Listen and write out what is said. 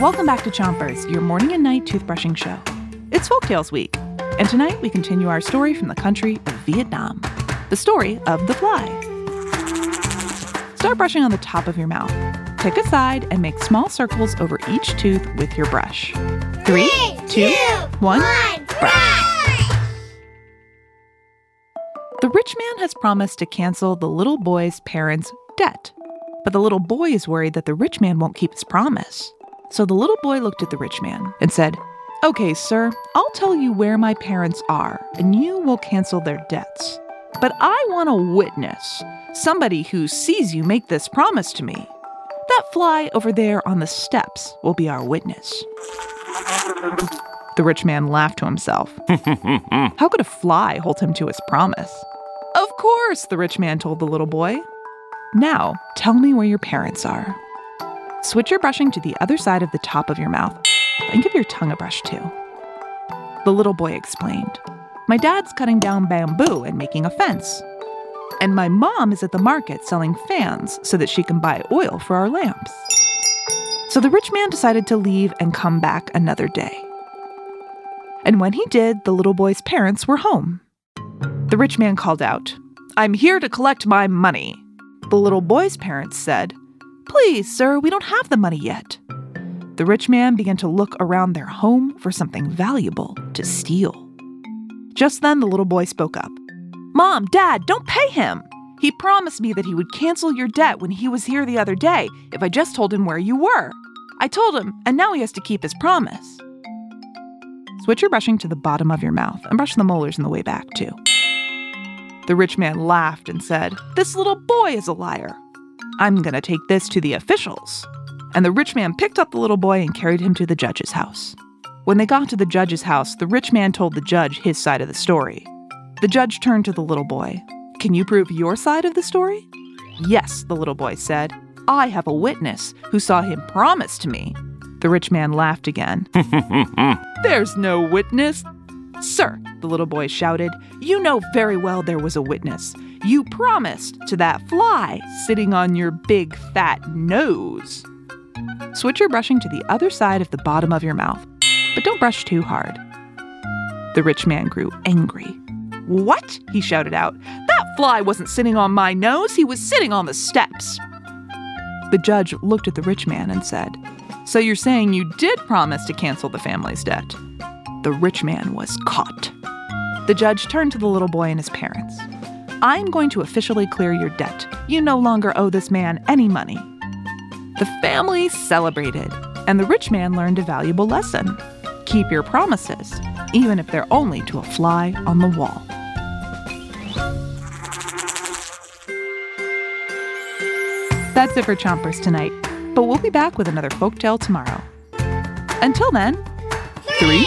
Welcome back to Chompers, your morning and night toothbrushing show. It's Folktales Week, and tonight we continue our story from the country of Vietnam the story of the fly. Start brushing on the top of your mouth. Pick a side and make small circles over each tooth with your brush. Three, two, one, brush. The rich man has promised to cancel the little boy's parents' debt. But the little boy is worried that the rich man won't keep his promise. So the little boy looked at the rich man and said, Okay, sir, I'll tell you where my parents are, and you will cancel their debts. But I want a witness, somebody who sees you make this promise to me. That fly over there on the steps will be our witness. The rich man laughed to himself. How could a fly hold him to his promise? Of course, the rich man told the little boy. Now, tell me where your parents are. Switch your brushing to the other side of the top of your mouth and give your tongue a brush too. The little boy explained. My dad's cutting down bamboo and making a fence. And my mom is at the market selling fans so that she can buy oil for our lamps. So the rich man decided to leave and come back another day. And when he did, the little boy's parents were home. The rich man called out, I'm here to collect my money. The little boy's parents said, Please, sir, we don't have the money yet. The rich man began to look around their home for something valuable to steal. Just then, the little boy spoke up Mom, Dad, don't pay him! He promised me that he would cancel your debt when he was here the other day if I just told him where you were. I told him, and now he has to keep his promise. Switch your brushing to the bottom of your mouth and brush the molars on the way back, too. The rich man laughed and said, This little boy is a liar. I'm going to take this to the officials. And the rich man picked up the little boy and carried him to the judge's house. When they got to the judge's house, the rich man told the judge his side of the story. The judge turned to the little boy. Can you prove your side of the story? Yes, the little boy said. I have a witness who saw him promise to me. The rich man laughed again. There's no witness. Sir, the little boy shouted, you know very well there was a witness. You promised to that fly sitting on your big fat nose. Switch your brushing to the other side of the bottom of your mouth, but don't brush too hard. The rich man grew angry. What? he shouted out. That fly wasn't sitting on my nose, he was sitting on the steps. The judge looked at the rich man and said, So you're saying you did promise to cancel the family's debt? The rich man was caught. The judge turned to the little boy and his parents. I'm going to officially clear your debt. You no longer owe this man any money. The family celebrated, and the rich man learned a valuable lesson. Keep your promises, even if they're only to a fly on the wall. That's it for Chompers tonight, but we'll be back with another folktale tomorrow. Until then, three,